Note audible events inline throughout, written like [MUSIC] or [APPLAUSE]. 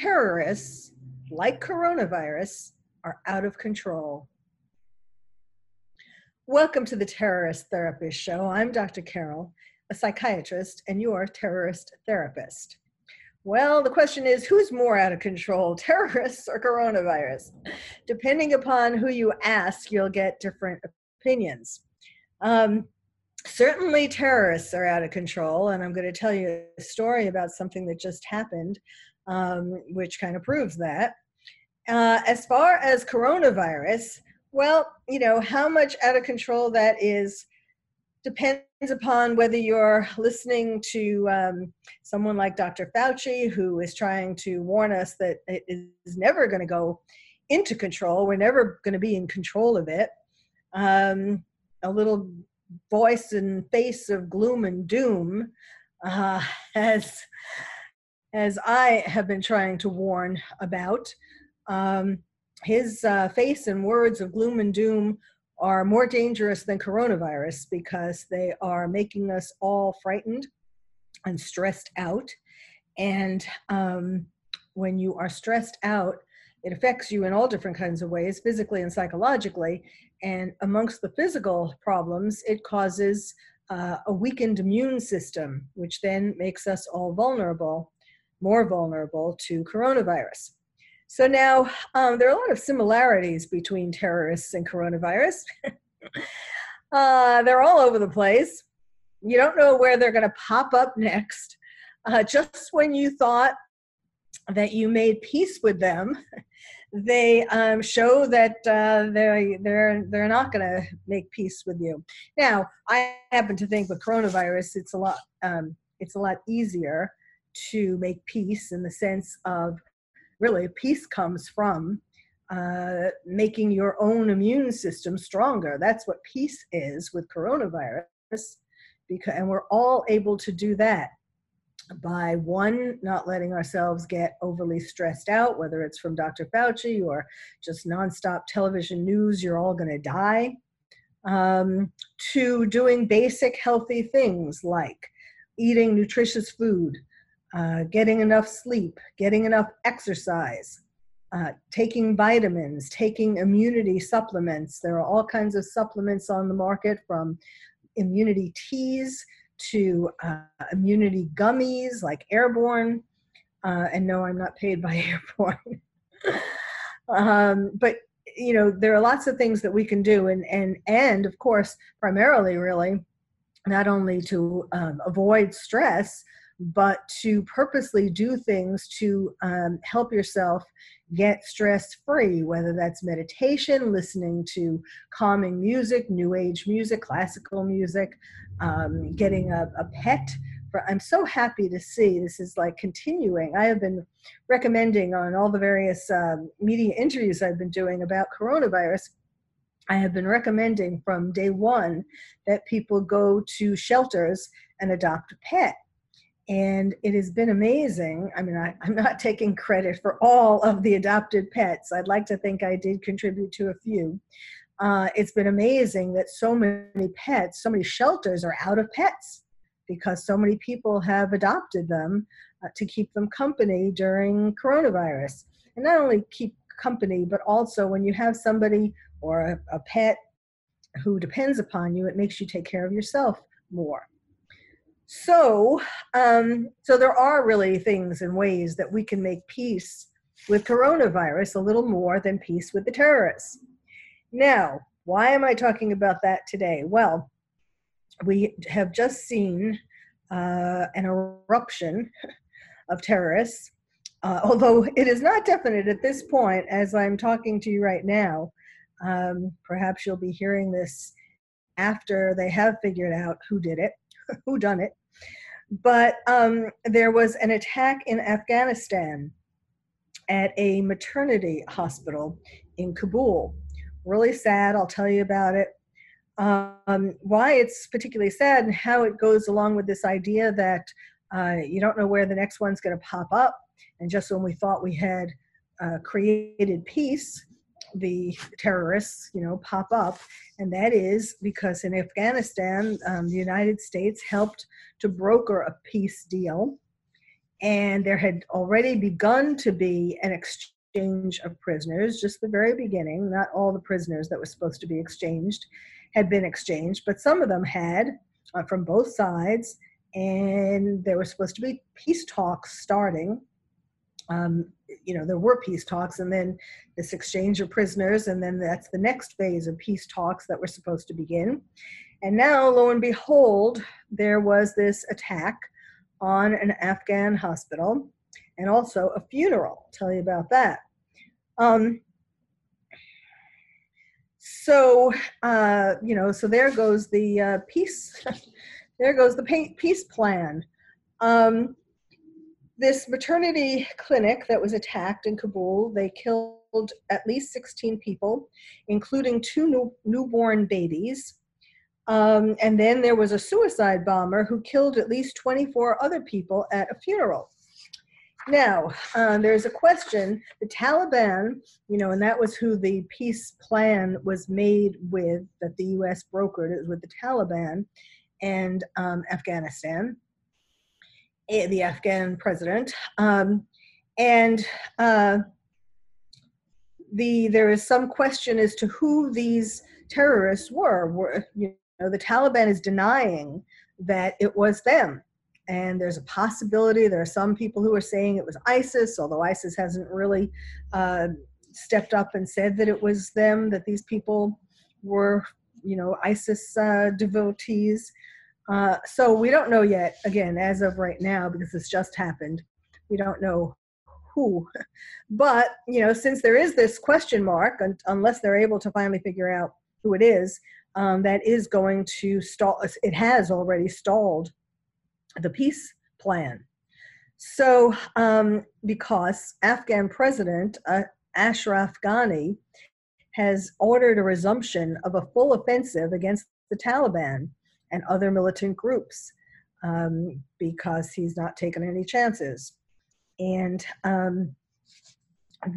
Terrorists, like coronavirus, are out of control. Welcome to the Terrorist Therapist Show. I'm Dr. Carol, a psychiatrist and your terrorist therapist. Well, the question is who's more out of control, [LAUGHS] terrorists or coronavirus? Depending upon who you ask, you'll get different opinions. Um, certainly, terrorists are out of control, and I'm going to tell you a story about something that just happened um, which kind of proves that. Uh, as far as coronavirus, well, you know, how much out of control that is depends upon whether you're listening to um, someone like Dr. Fauci, who is trying to warn us that it is never going to go into control. We're never going to be in control of it. Um, a little voice and face of gloom and doom uh, [LAUGHS] has as I have been trying to warn about. Um, his uh, face and words of gloom and doom are more dangerous than coronavirus because they are making us all frightened and stressed out. And um, when you are stressed out, it affects you in all different kinds of ways, physically and psychologically. And amongst the physical problems, it causes uh, a weakened immune system, which then makes us all vulnerable more vulnerable to coronavirus. So now um, there are a lot of similarities between terrorists and coronavirus. [LAUGHS] uh, they're all over the place. You don't know where they're going to pop up next. Uh, just when you thought that you made peace with them, [LAUGHS] they um, show that uh, they're they're they're not going to make peace with you. Now, I happen to think with coronavirus, it's a lot um, it's a lot easier to make peace in the sense of really peace comes from uh, making your own immune system stronger. That's what peace is with coronavirus, because and we're all able to do that by one not letting ourselves get overly stressed out, whether it's from Dr. Fauci or just nonstop television news, you're all going to die. Um, to doing basic healthy things like eating nutritious food, uh, getting enough sleep, getting enough exercise, uh, taking vitamins, taking immunity supplements. There are all kinds of supplements on the market from immunity teas to uh, immunity gummies like Airborne. Uh, and no, I'm not paid by [LAUGHS] Airborne. um, but you know, there are lots of things that we can do, and and and of course, primarily, really, not only to um, avoid stress, but to purposely do things to um, help yourself get stress free, whether that's meditation, listening to calming music, new age music, classical music, um, getting a, a pet. I'm so happy to see this is like continuing. I have been recommending on all the various um, media interviews I've been doing about coronavirus. I have been recommending from day one that people go to shelters and adopt a pet and it has been amazing. I mean, I, am not taking credit for all of the adopted pets. I'd like to think I did contribute to a few. Uh, it's been amazing that so many pets, so many shelters are out of pets because so many people have adopted them uh, to keep them company during coronavirus. And not only keep company, but also when you have somebody or a, a pet who depends upon you, it makes you take care of yourself more. So, um, so there are really things and ways that we can make peace with coronavirus a little more than peace with the terrorists. Now, why am I talking about that today? Well, we have just seen uh, an eruption of terrorists, uh, although it is not definite at this point as I'm talking to you right now. Um, perhaps you'll be hearing this after they have figured out who did it, [LAUGHS] who done it. But um, there was an attack in Afghanistan at a maternity hospital in Kabul. Really sad. I'll tell you about it. Um, why it's particularly sad and how it goes along with this idea that uh, you don't know where the next one's going to pop up. And just when we thought we had uh, created peace, the terrorists, you know, pop up, and that is because in Afghanistan, um, the United States helped to broker a peace deal, and there had already begun to be an exchange of prisoners, just the very beginning. Not all the prisoners that were supposed to be exchanged had been exchanged, but some of them had uh, from both sides, and there were supposed to be peace talks starting. Um, you know, there were peace talks, and then this exchange of prisoners, and then that's the next phase of peace talks that were supposed to begin. And now, lo and behold, there was this attack on an Afghan hospital and also a funeral. I'll tell you about that. Um, so, uh, you know, so there goes the uh, peace, [LAUGHS] there goes the peace plan. Um, this maternity clinic that was attacked in Kabul, they killed at least 16 people, including two new, newborn babies. Um, and then there was a suicide bomber who killed at least 24 other people at a funeral. Now, uh, there's a question. The Taliban, you know, and that was who the peace plan was made with, that the US brokered, it was with the Taliban and um, Afghanistan. Eh, the Afghan president. Um, and uh, the there is some question as to who these terrorists were. Were you know the Taliban is denying that it was them, and there's a possibility. There are some people who are saying it was ISIS, although ISIS hasn't really uh, stepped up and said that it was them. That these people were you know ISIS uh, devotees. Uh, so we don't know yet, again, as of right now, because this just happened. We don't know who. [LAUGHS] But, you know, since there is this question mark, unless they're able to finally figure out who it is, um, that is going to stall, it has already stalled the peace plan. So, um, because Afghan President uh, Ashraf Ghani has ordered a resumption of a full offensive against the Taliban and other militant groups um, because he's not taken any chances. And um,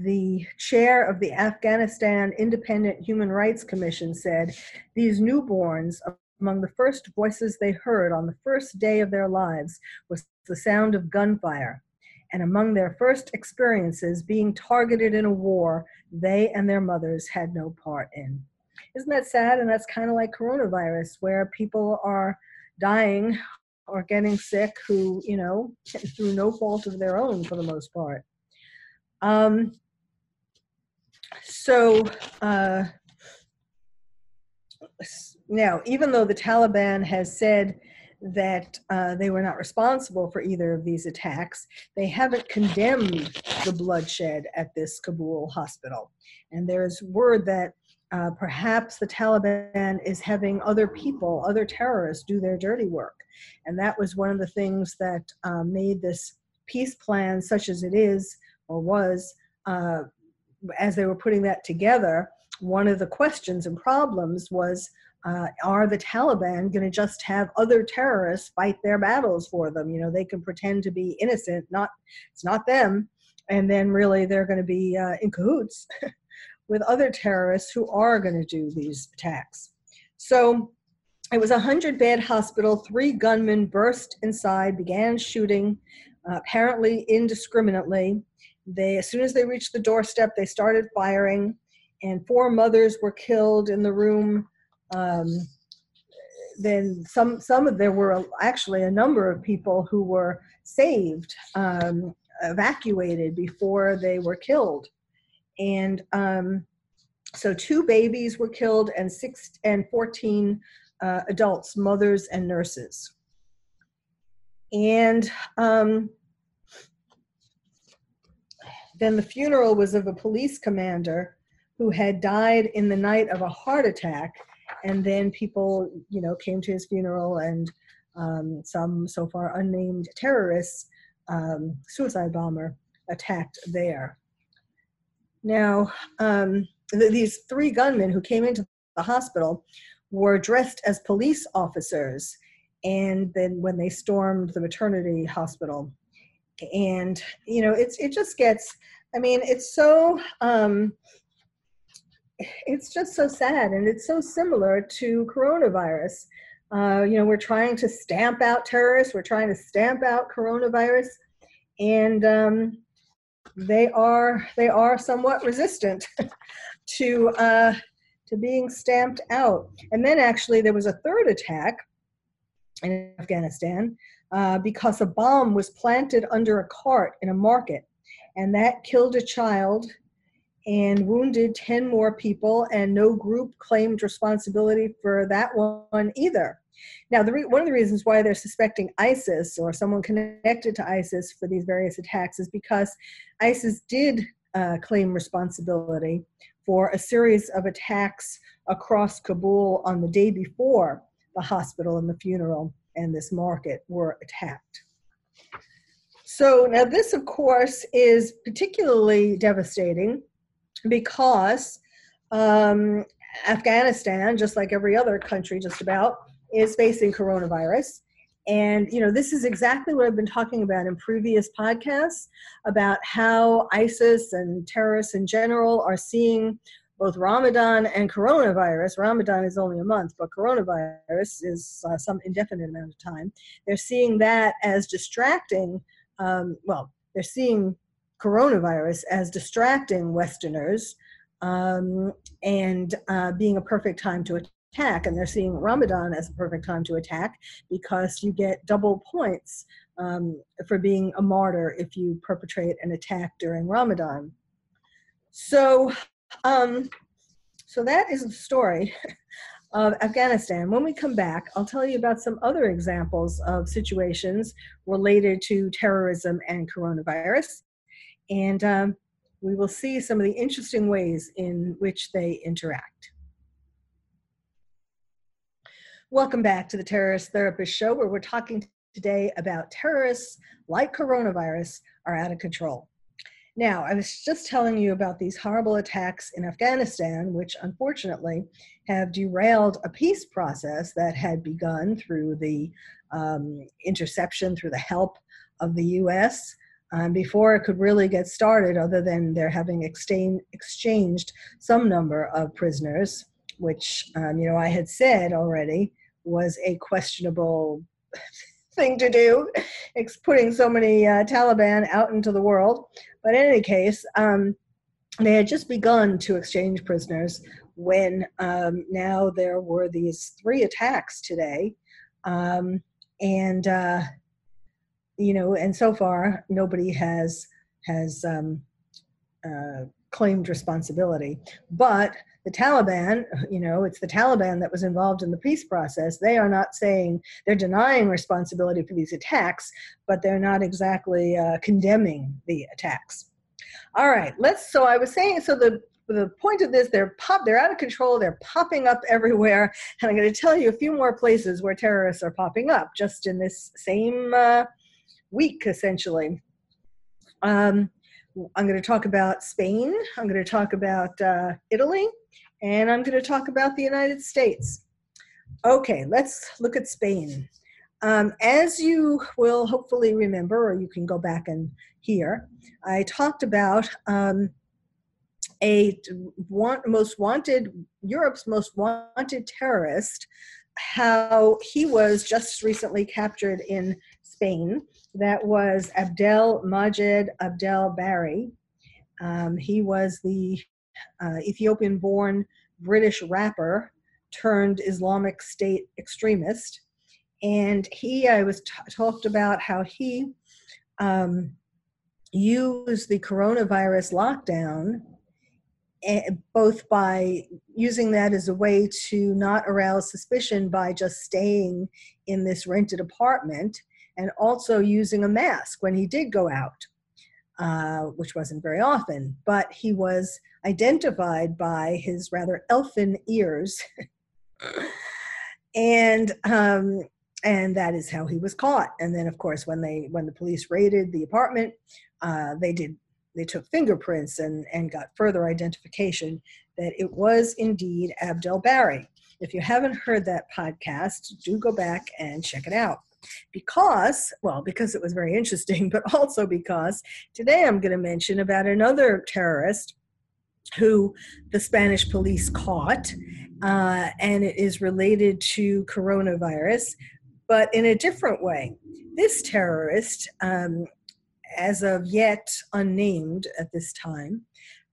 the chair of the Afghanistan Independent Human Rights Commission said these newborns, among the first voices they heard on the first day of their lives, was the sound of gunfire. And among their first experiences being targeted in a war they and their mothers had no part in isn't that sad? And that's kind of like coronavirus, where people are dying or getting sick who, you know, [LAUGHS] through no fault of their own for the most part. Um, so, uh, now, even though the Taliban has said that uh, they were not responsible for either of these attacks, they haven't condemned the bloodshed at this Kabul hospital. And there's word that uh, perhaps the Taliban is having other people, other terrorists, do their dirty work. And that was one of the things that uh, made this peace plan, such as it is or was, uh, as they were putting that together, one of the questions and problems was uh, are the Taliban going to just have other terrorists fight their battles for them? You know, they can pretend to be innocent, not it's not them, and then really they're going to be uh, in cahoots [LAUGHS] with other terrorists who are going to do these attacks. So it was a 100 bed hospital. Three gunmen burst inside, began shooting, uh, apparently indiscriminately. They, as soon as they reached the doorstep, they started firing, and four mothers were killed in the room. Um, then some, some of there were actually a number of people who were saved. Um, evacuated before they were killed. And um, so two babies were killed and six and 14 uh, adults, mothers and nurses. And um, then the funeral was of a police commander who had died in the night of a heart attack. And then people, you know, came to his funeral and um, some so far unnamed terrorists, um, suicide bomber, attacked there. Now, um, th- these three gunmen who came into the hospital were dressed as police officers and then when they stormed the maternity hospital and you know it's it just gets i mean it's so um it's just so sad and it's so similar to coronavirus uh, you know we're trying to stamp out terrorists we're trying to stamp out coronavirus and um, they are they are somewhat resistant [LAUGHS] to uh, to being stamped out. And then actually there was a third attack in Afghanistan uh, because a bomb was planted under a cart in a market, and that killed a child and wounded 10 more people, and no group claimed responsibility for that one either. Now, re- one of the reasons why they're suspecting ISIS or someone connected to ISIS for these various attacks is because ISIS did uh, claim responsibility for a series of attacks across Kabul on the day before the hospital and the funeral and this market were attacked. So, now this, of course, is particularly devastating because um, Afghanistan, just like every other country, just about, is facing coronavirus. And, you know, this is exactly what I've been talking about in previous podcasts about how ISIS and terrorists in general are seeing both Ramadan and coronavirus. Ramadan is only a month, but coronavirus is uh, some indefinite amount of time. They're seeing that as distracting. Um, well, they're seeing coronavirus as distracting Westerners um, and uh, being a perfect time to attack. And they're seeing Ramadan as a perfect time to attack because you get double points um, for being a martyr if you perpetrate an attack during Ramadan. So, um, so that is the story of Afghanistan. When we come back, I'll tell you about some other examples of situations related to terrorism and coronavirus. And um, we will see some of the interesting ways in which they interact. Welcome back to the Terrorist Therapist Show, where we're talking today about terrorists like coronavirus are out of control. Now, I was just telling you about these horrible attacks in Afghanistan, which unfortunately have derailed a peace process that had begun through the um, interception, through the help of the US. Um, before it could really get started, other than their having exchange, exchanged some number of prisoners, which um, you know I had said already was a questionable [LAUGHS] thing to do, putting so many uh, Taliban out into the world. But in any case, um, they had just begun to exchange prisoners when um, now there were these three attacks today. Um, and, uh, you know, and so far nobody has, has um, uh, claimed responsibility. But the Taliban, you know, it's the Taliban that was involved in the peace process. They are not saying they're denying responsibility for these attacks, but they're not exactly uh, condemning the attacks. All right, let's. So I was saying, so the the point of this, they're pop, they're out of control. They're popping up everywhere, and I'm going to tell you a few more places where terrorists are popping up just in this same uh, week, essentially. Um, I'm going to talk about Spain. I'm going to talk about uh, Italy and I'm going to talk about the United States. Okay, let's look at Spain. Um, as you will hopefully remember, or you can go back and hear, I talked about um, a want, most wanted, Europe's most wanted terrorist, how he was just recently captured in Spain. That was Abdel Majid Abdel Bari. Um, he was the uh, Ethiopian born British rapper turned Islamic State extremist. And he, I was t- talked about how he um, use the coronavirus lockdown eh, both by using that as a way to not arouse suspicion by just staying in this rented apartment and also using a mask when he did go out, uh, which wasn't very often. But he was identified by his rather elfin ears. [LAUGHS] and um, and that is how he was caught. And then, of course, when they when the police raided the apartment, uh, they did they took fingerprints and and got further identification that it was indeed Abdel Bari. If you haven't heard that podcast, do go back and check it out. Because, well, because it was very interesting, [LAUGHS] but also because today I'm going to mention about another terrorist who the Spanish police caught, uh, and it is related to coronavirus, but in a different way. This terrorist, um, as of yet unnamed at this time,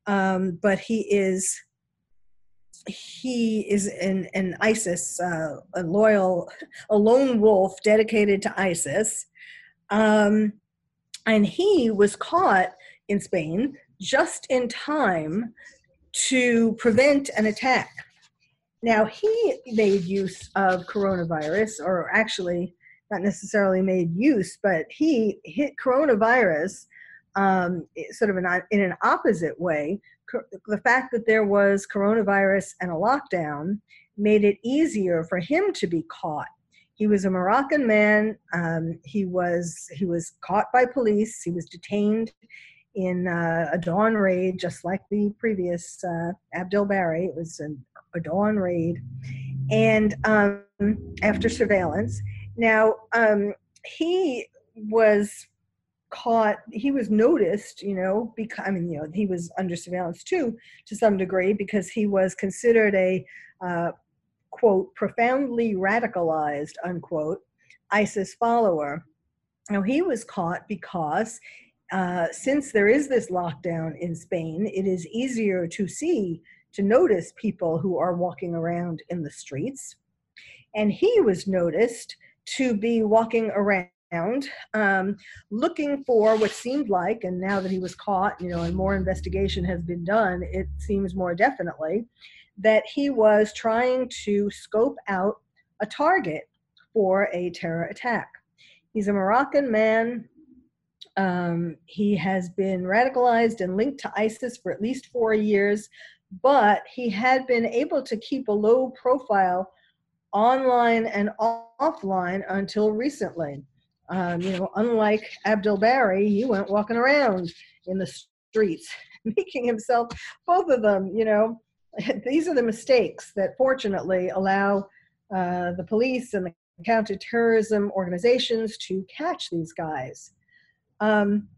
um, but he is he is an, an ISIS, uh, a loyal, a lone wolf dedicated to ISIS. Um, and he was caught in Spain just in time to prevent an attack. Now, he made use of coronavirus, or actually, not necessarily made use, but he hit coronavirus um, sort of an, in an opposite way. The fact that there was coronavirus and a lockdown made it easier for him to be caught. He was a Moroccan man. Um, he was he was caught by police. He was detained in uh, a dawn raid, just like the previous uh, Abdel Bari. It was an, a dawn raid, and um, after surveillance. Now um, he was caught. He was noticed, you know, because I mean, you know, he was under surveillance too, to some degree, because he was considered a uh, quote profoundly radicalized unquote ISIS follower. Now he was caught because uh, since there is this lockdown in Spain, it is easier to see, to notice people who are walking around in the streets. And he was noticed to be walking around um, looking for what seemed like, and now that he was caught, you know, and more investigation has been done, it seems more definitely that he was trying to scope out a target for a terror attack. He's a Moroccan man um, he has been radicalized and linked to ISIS for at least four years, but he had been able to keep a low profile online and offline until recently. Um, you know, unlike Abdel Bari, he went walking around in the streets, [LAUGHS] making himself both of them. You know, [LAUGHS] these are the mistakes that fortunately allow uh, the police and the counterterrorism organizations to catch these guys. Um,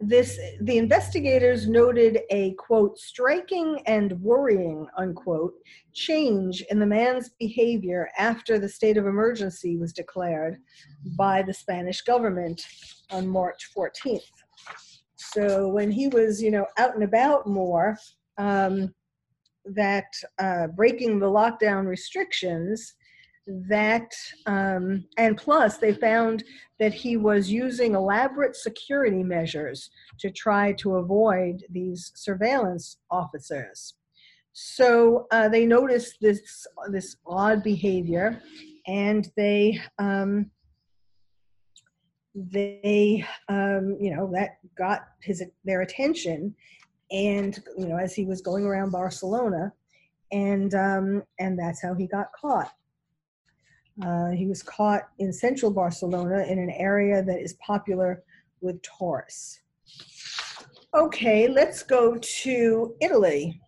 this the investigators noted a quote striking and worrying unquote change in the man's behavior after the state of emergency was declared by the spanish government on march 14th so when he was you know out and about more um, that uh, breaking the lockdown restrictions that um, and plus they found that he was using elaborate security measures to try to avoid these surveillance officers. So uh, they noticed this this odd behavior and they um, they um, you know that got his their attention and you know as he was going around barcelona and um, and that's how he got caught uh, he was caught in central Barcelona in an area that is popular with tourists. Okay, let's go to Italy.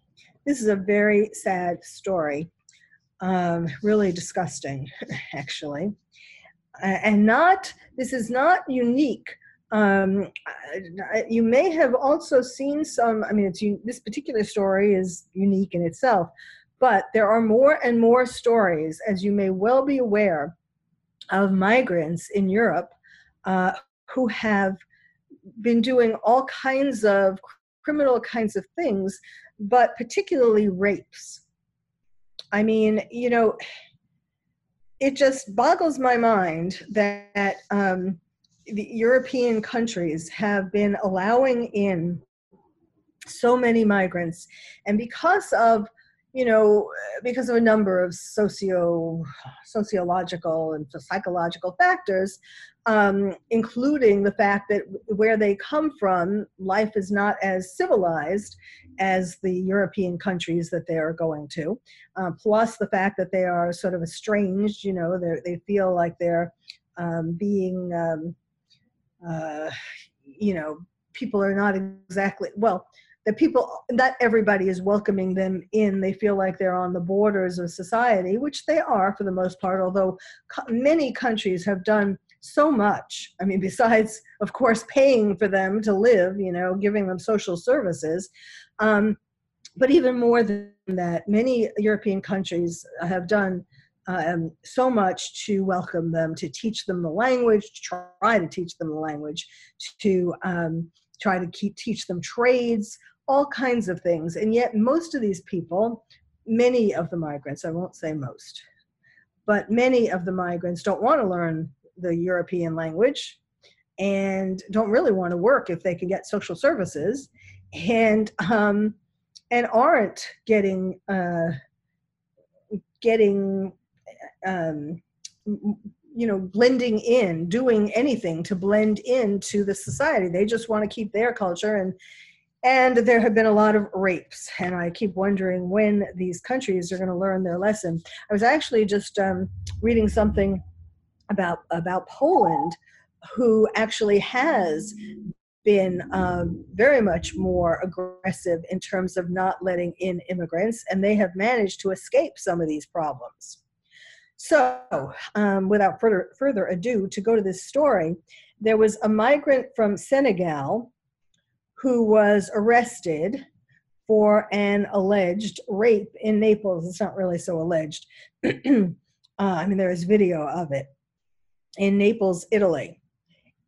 This is a very sad story, um, really disgusting, [LAUGHS] actually. Uh, and not, this is not unique. Um, you may have also seen some, I mean, it's, this particular story is unique in itself, but there are more and more stories, as you may well be aware, of migrants in Europe uh, who have been doing all kinds of criminal kinds of things, but particularly rapes. I mean, you know, it just boggles my mind that um, the European countries have been allowing in so many migrants, and because of you know, because of a number of socio sociological and psychological factors, um, including the fact that where they come from, life is not as civilized as the European countries that they are going to. Uh, plus the fact that they are sort of estranged, you know, they feel like they're um, being, um, uh, you know, people are not exactly well that people not everybody is welcoming them in they feel like they're on the borders of society which they are for the most part although many countries have done so much. I mean, [LAUGHS] besides, of course, paying for them to live, you know, giving them social services. Um, but even more than that, many European countries have done um, so much to welcome them, to teach them the language, to try to teach them the language, to um, try to keep, teach them trades, all kinds of things. And yet, most of these people, many of the migrants, I won't say most, but many of the migrants don't want to learn the European language and don't really want to work if they can get social services and um, and aren't getting uh, getting um, you know blending in doing anything to blend into the society they just want to keep their culture and and there have been a lot of rapes and i keep wondering when these countries are going to learn their lesson i was actually just um, reading something about about Poland, who actually has been um, very much more aggressive in terms of not letting in immigrants, and they have managed to escape some of these problems. So, um, without further further ado, to go to this story, there was a migrant from Senegal who was arrested for an alleged rape in Naples. It's not really so alleged. [CLEARS THROAT] uh, I mean, there is video of it in Naples, Italy.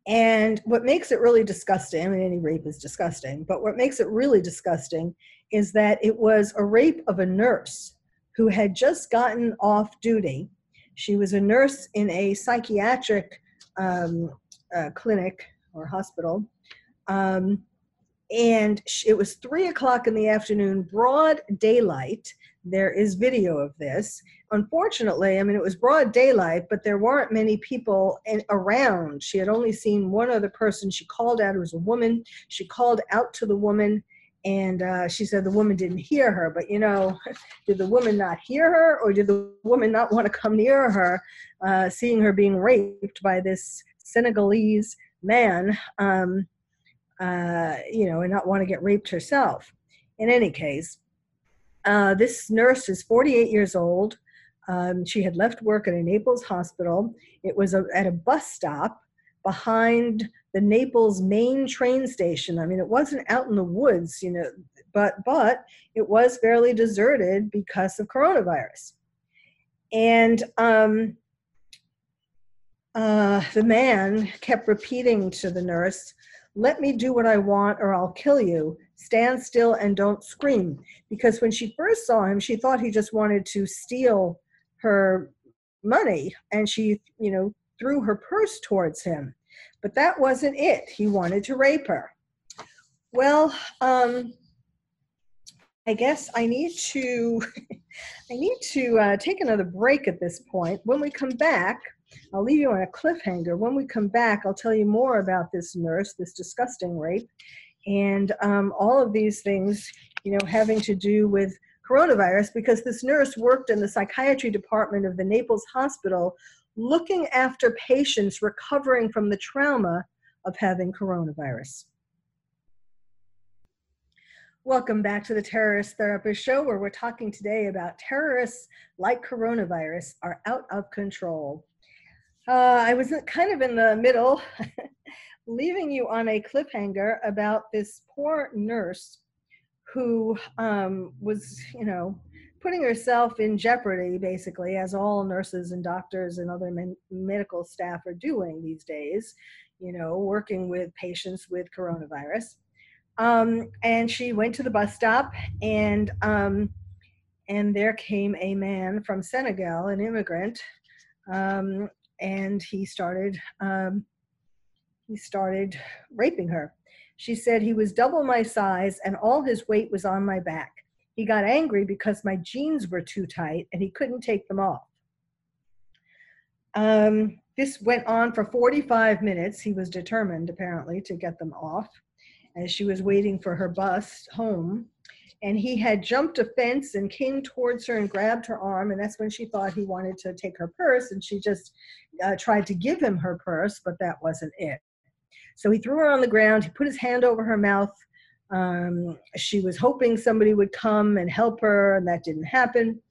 And what makes it really disgusting, I mean, any rape is disgusting, but what makes it really disgusting is that it was a rape of a nurse who had just gotten off duty. She was a nurse in a psychiatric um, uh, clinic or hospital. Um, and it was three o'clock in the afternoon, broad daylight. There is video of this unfortunately, I mean, it was broad daylight, but there weren't many people in, around. She had only seen one other person. She called out, it was a woman. She called out to the woman, and uh, she said the woman didn't hear her. But, you know, [LAUGHS] did the woman not hear her, or did the woman not want to come near her, uh, seeing her being raped by this Senegalese man, um, uh, you know, and not want to get raped herself? In any case, uh, this nurse is 48 years old. Um, she had left work at a Naples hospital. It was a, at a bus stop behind the Naples main train station. I mean, it wasn't out in the woods, you know, but but it was fairly deserted because of coronavirus. And um, uh, the man kept repeating to the nurse, "Let me do what I want, or I'll kill you. Stand still and don't scream." Because when she first saw him, she thought he just wanted to steal her money and she, you know, threw her purse towards him. But that wasn't it. He wanted to rape her. Well, um, I guess I need to [LAUGHS] I need to uh, take another break at this point. When we come back, I'll leave you on a cliffhanger. When we come back, I'll tell you more about this nurse, this disgusting rape, and um, all of these things, you know, having to do with coronavirus because this nurse worked in the psychiatry department of the Naples hospital looking after patients recovering from the trauma of having coronavirus. Welcome back to the Terrorist Therapist Show, where we're talking today about terrorists like coronavirus are out of control. Uh, I was kind of in the middle, [LAUGHS] leaving you on a cliffhanger about this poor nurse who um, was, you know, putting herself in jeopardy, basically, as all nurses and doctors and other men- medical staff are doing these days, you know, working with patients with coronavirus. Um, and she went to the bus stop, and um, and there came a man from Senegal, an immigrant, um, and he started um, he started raping her. She said he was double my size and all his weight was on my back. He got angry because my jeans were too tight and he couldn't take them off. Um, this went on for 45 minutes. He was determined, apparently, to get them off as she was waiting for her bus home. And he had jumped a fence and came towards her and grabbed her arm. And that's when she thought he wanted to take her purse. And she just uh, tried to give him her purse, but that wasn't it. So he threw her on the ground. He put his hand over her mouth. Um, she was hoping somebody would come and help her, and that didn't happen.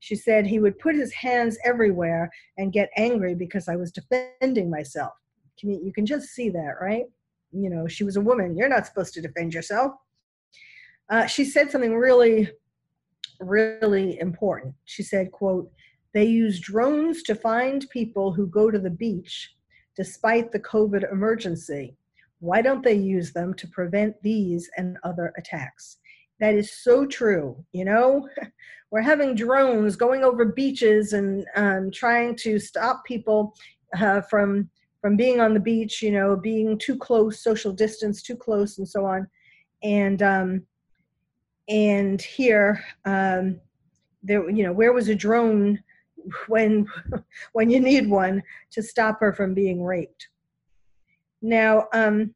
She said he would put his hands everywhere and get angry because I was defending myself. Can you, you can just see that, right? You know, she was a woman. You're not supposed to defend yourself. Uh, she said something really, really important. She said, quote, they use drones to find people who go to the beach despite the COVID emergency. Why don't they use them to prevent these and other attacks? That is so true. You know, [LAUGHS] we're having drones going over beaches and um, trying to stop people uh, from from being on the beach. You know, being too close, social distance, too close, and so on. And um, and here, um, there, you know, where was a drone when [LAUGHS] when you need one to stop her from being raped? Now, um,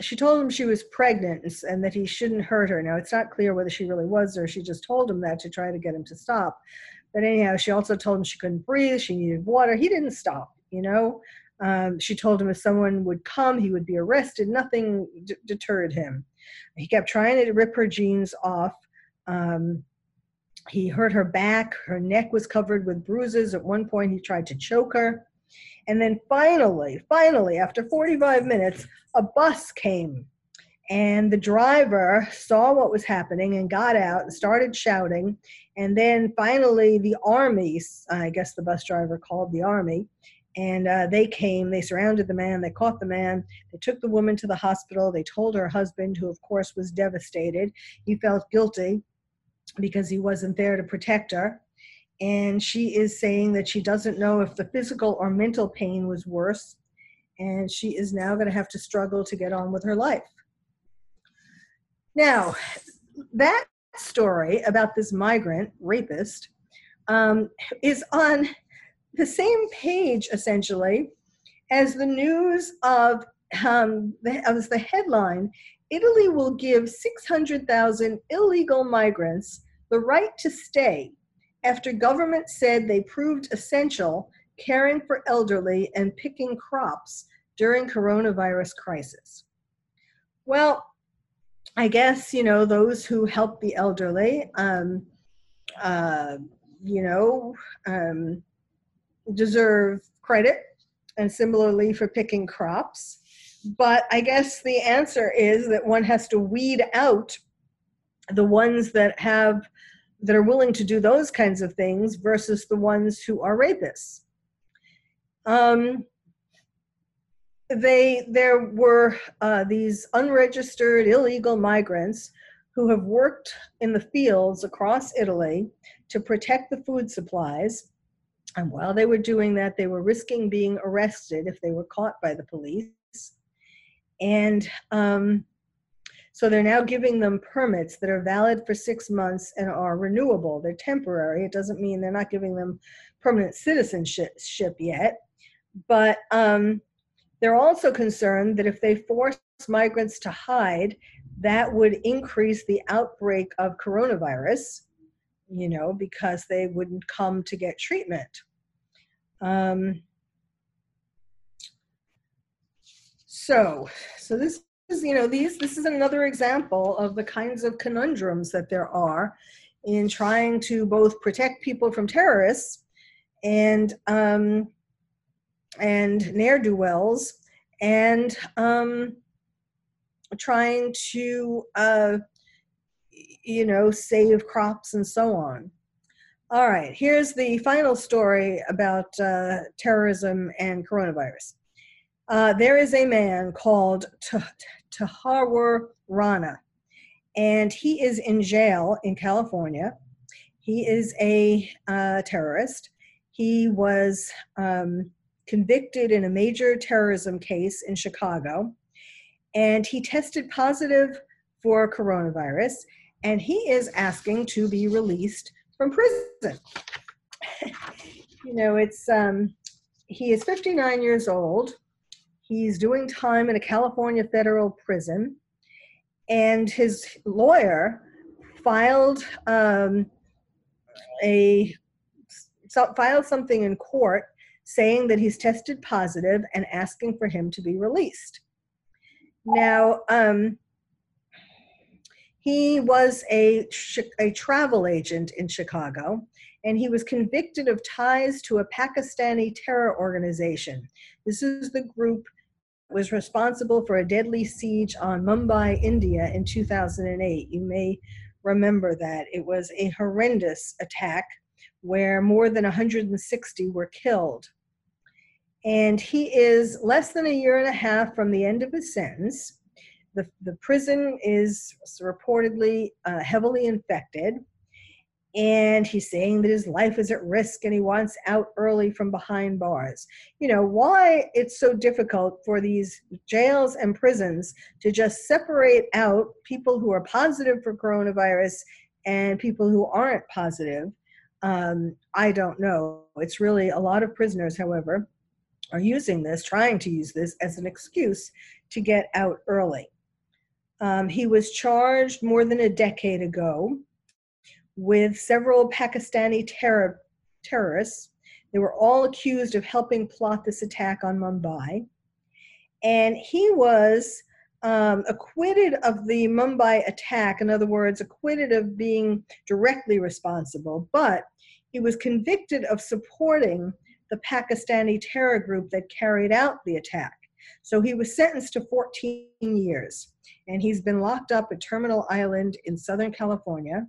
she told him she was pregnant and that he shouldn't hurt her. Now, it's not clear whether she really was or she just told him that to try to get him to stop. But anyhow, she also told him she couldn't breathe, she needed water. He didn't stop, you know. Um, she told him if someone would come, he would be arrested. Nothing d- deterred him. He kept trying to rip her jeans off. Um, he hurt her back. Her neck was covered with bruises. At one point, he tried to choke her. And then finally, finally, after 45 minutes, a bus came. And the driver saw what was happening and got out and started shouting. And then finally, the army, I guess the bus driver called the army, and uh, they came, they surrounded the man, they caught the man, they took the woman to the hospital, they told her husband, who of course was devastated. He felt guilty because he wasn't there to protect her and she is saying that she doesn't know if the physical or mental pain was worse and she is now going to have to struggle to get on with her life now that story about this migrant rapist um, is on the same page essentially as the news of um, the, as the headline italy will give 600000 illegal migrants the right to stay after government said they proved essential caring for elderly and picking crops during coronavirus crisis. Well, I guess you know those who help the elderly, um, uh, you know, um, deserve credit, and similarly for picking crops. But I guess the answer is that one has to weed out the ones that have that are willing to do those kinds of things versus the ones who are rapists. Um, they there were uh, these unregistered illegal migrants who have worked in the fields across Italy to protect the food supplies. And while they were doing that, they were risking being arrested if they were caught by the police. And um, so they're now giving them permits that are valid for six months and are renewable. They're temporary. It doesn't mean they're not giving them permanent citizenship yet. But um, they're also concerned that if they force migrants to hide, that would increase the outbreak of coronavirus, you know, because they wouldn't come to get treatment. Um, so, so this is, you know these this is another example of the kinds of conundrums that there are in trying to both protect people from terrorists and um, and ne'er do wells and um, trying to uh, you know save crops and so on. All right, here's the final story about uh, terrorism and coronavirus. Uh, there is a man called Tahawur Rana, and he is in jail in California. He is a uh, terrorist. He was um, convicted in a major terrorism case in Chicago, and he tested positive for coronavirus, and he is asking to be released from prison. [LAUGHS] you know, it's um, he is 59 years old. He's doing time in a California federal prison, and his lawyer filed um, a so, filed something in court saying that he's tested positive and asking for him to be released. Now, um, he was a, a travel agent in Chicago, and he was convicted of ties to a Pakistani terror organization. This is the group was responsible for a deadly siege on Mumbai, India in 2008. You may remember that. It was a horrendous attack where more than 160 were killed. And he is less than a year and a half from the end of his sentence. The, the prison is reportedly uh, heavily infected and he's saying that his life is at risk and he wants out early from behind bars. You know, why it's so difficult for these jails and prisons to just separate out people who are positive for coronavirus and people who aren't positive, um, I don't know. It's really a lot of prisoners, however, are using this, trying to use this as an excuse to get out early. Um, he was charged more than a decade ago with several Pakistani terror, terrorists. They were all accused of helping plot this attack on Mumbai. And he was um, acquitted of the Mumbai attack, in other words, acquitted of being directly responsible, but he was convicted of supporting the Pakistani terror group that carried out the attack. So he was sentenced to 14 years, and he's been locked up at Terminal Island in Southern California.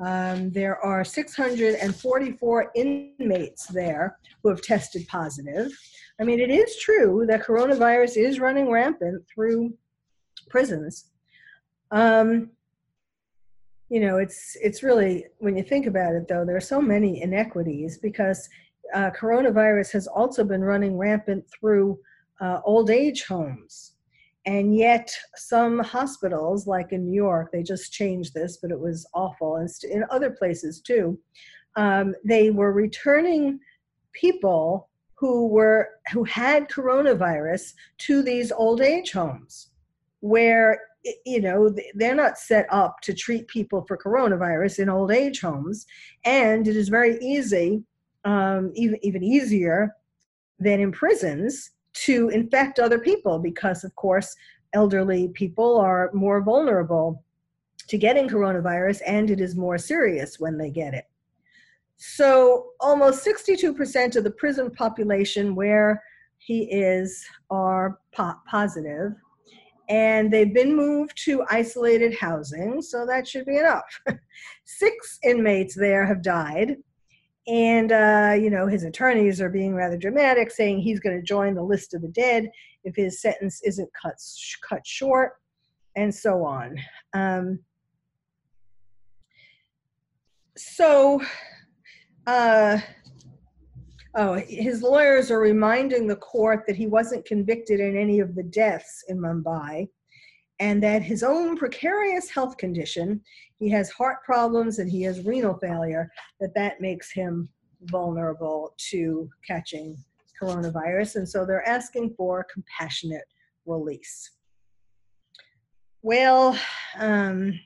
Um, there are 644 inmates there who have tested positive. I mean, it is true that coronavirus is running rampant through prisons. Um, you know, it's it's really when you think about it, though, there are so many inequities because uh, coronavirus has also been running rampant through uh, old age homes. And yet, some hospitals, like in New York, they just changed this, but it was awful, and in other places too, um, they were returning people who were who had coronavirus to these old age homes, where you know they're not set up to treat people for coronavirus in old age homes, and it is very easy, um, even even easier than in prisons to infect other people because, of course, elderly people are more vulnerable to getting coronavirus and it is more serious when they get it. So, almost 62% of the prison population where he is are po- positive, and they've been moved to isolated housing, so that should be enough. [LAUGHS] Six inmates there have died, and, uh, you know, his attorneys are being rather dramatic, saying he's going to join the list of the dead if his sentence isn't cut, cut short, and so on. Um, so, uh, oh, his lawyers are reminding the court that he wasn't convicted in any of the deaths in Mumbai and that his own precarious health condition he has heart problems and he has renal failure that that makes him vulnerable to catching coronavirus. And so they're asking for compassionate release. Well um,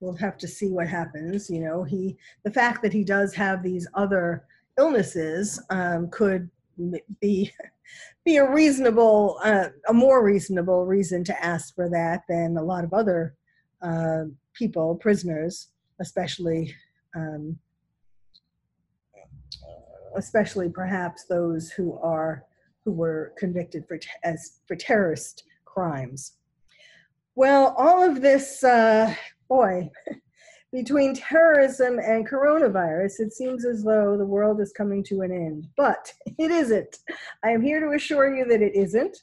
we'll have to see what happens you know. He the fact that he does have these other illnesses um, could be be a reasonable, uh, a more reasonable reason to ask for that than a lot of other uh, people, prisoners, especially, um, especially perhaps those who are who were convicted for as for terrorist crimes. Well, all of this, uh, boy, [LAUGHS] between terrorism and coronavirus, it seems as though the world is coming to an end. But it isn't. I am here to assure you that it isn't.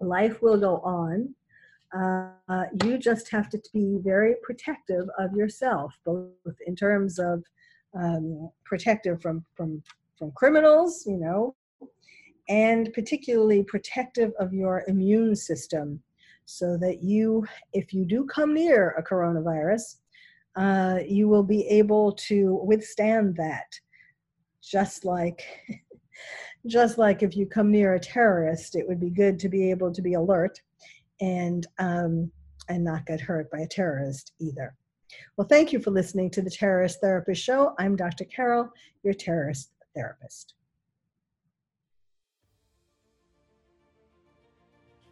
Life will go on. Uh, you just have to be very protective of yourself, both in terms of um, protective from, from from criminals, you know, and particularly protective of your immune system so that you, if you do come near a coronavirus, uh, you will be able to withstand that. Just like, [LAUGHS] just like if you come near a terrorist, it would be good to be able to be alert and um, and not get hurt by a terrorist either. Well, thank you for listening to the Terrorist Therapist Show. I'm Dr. Carol, your terrorist therapist.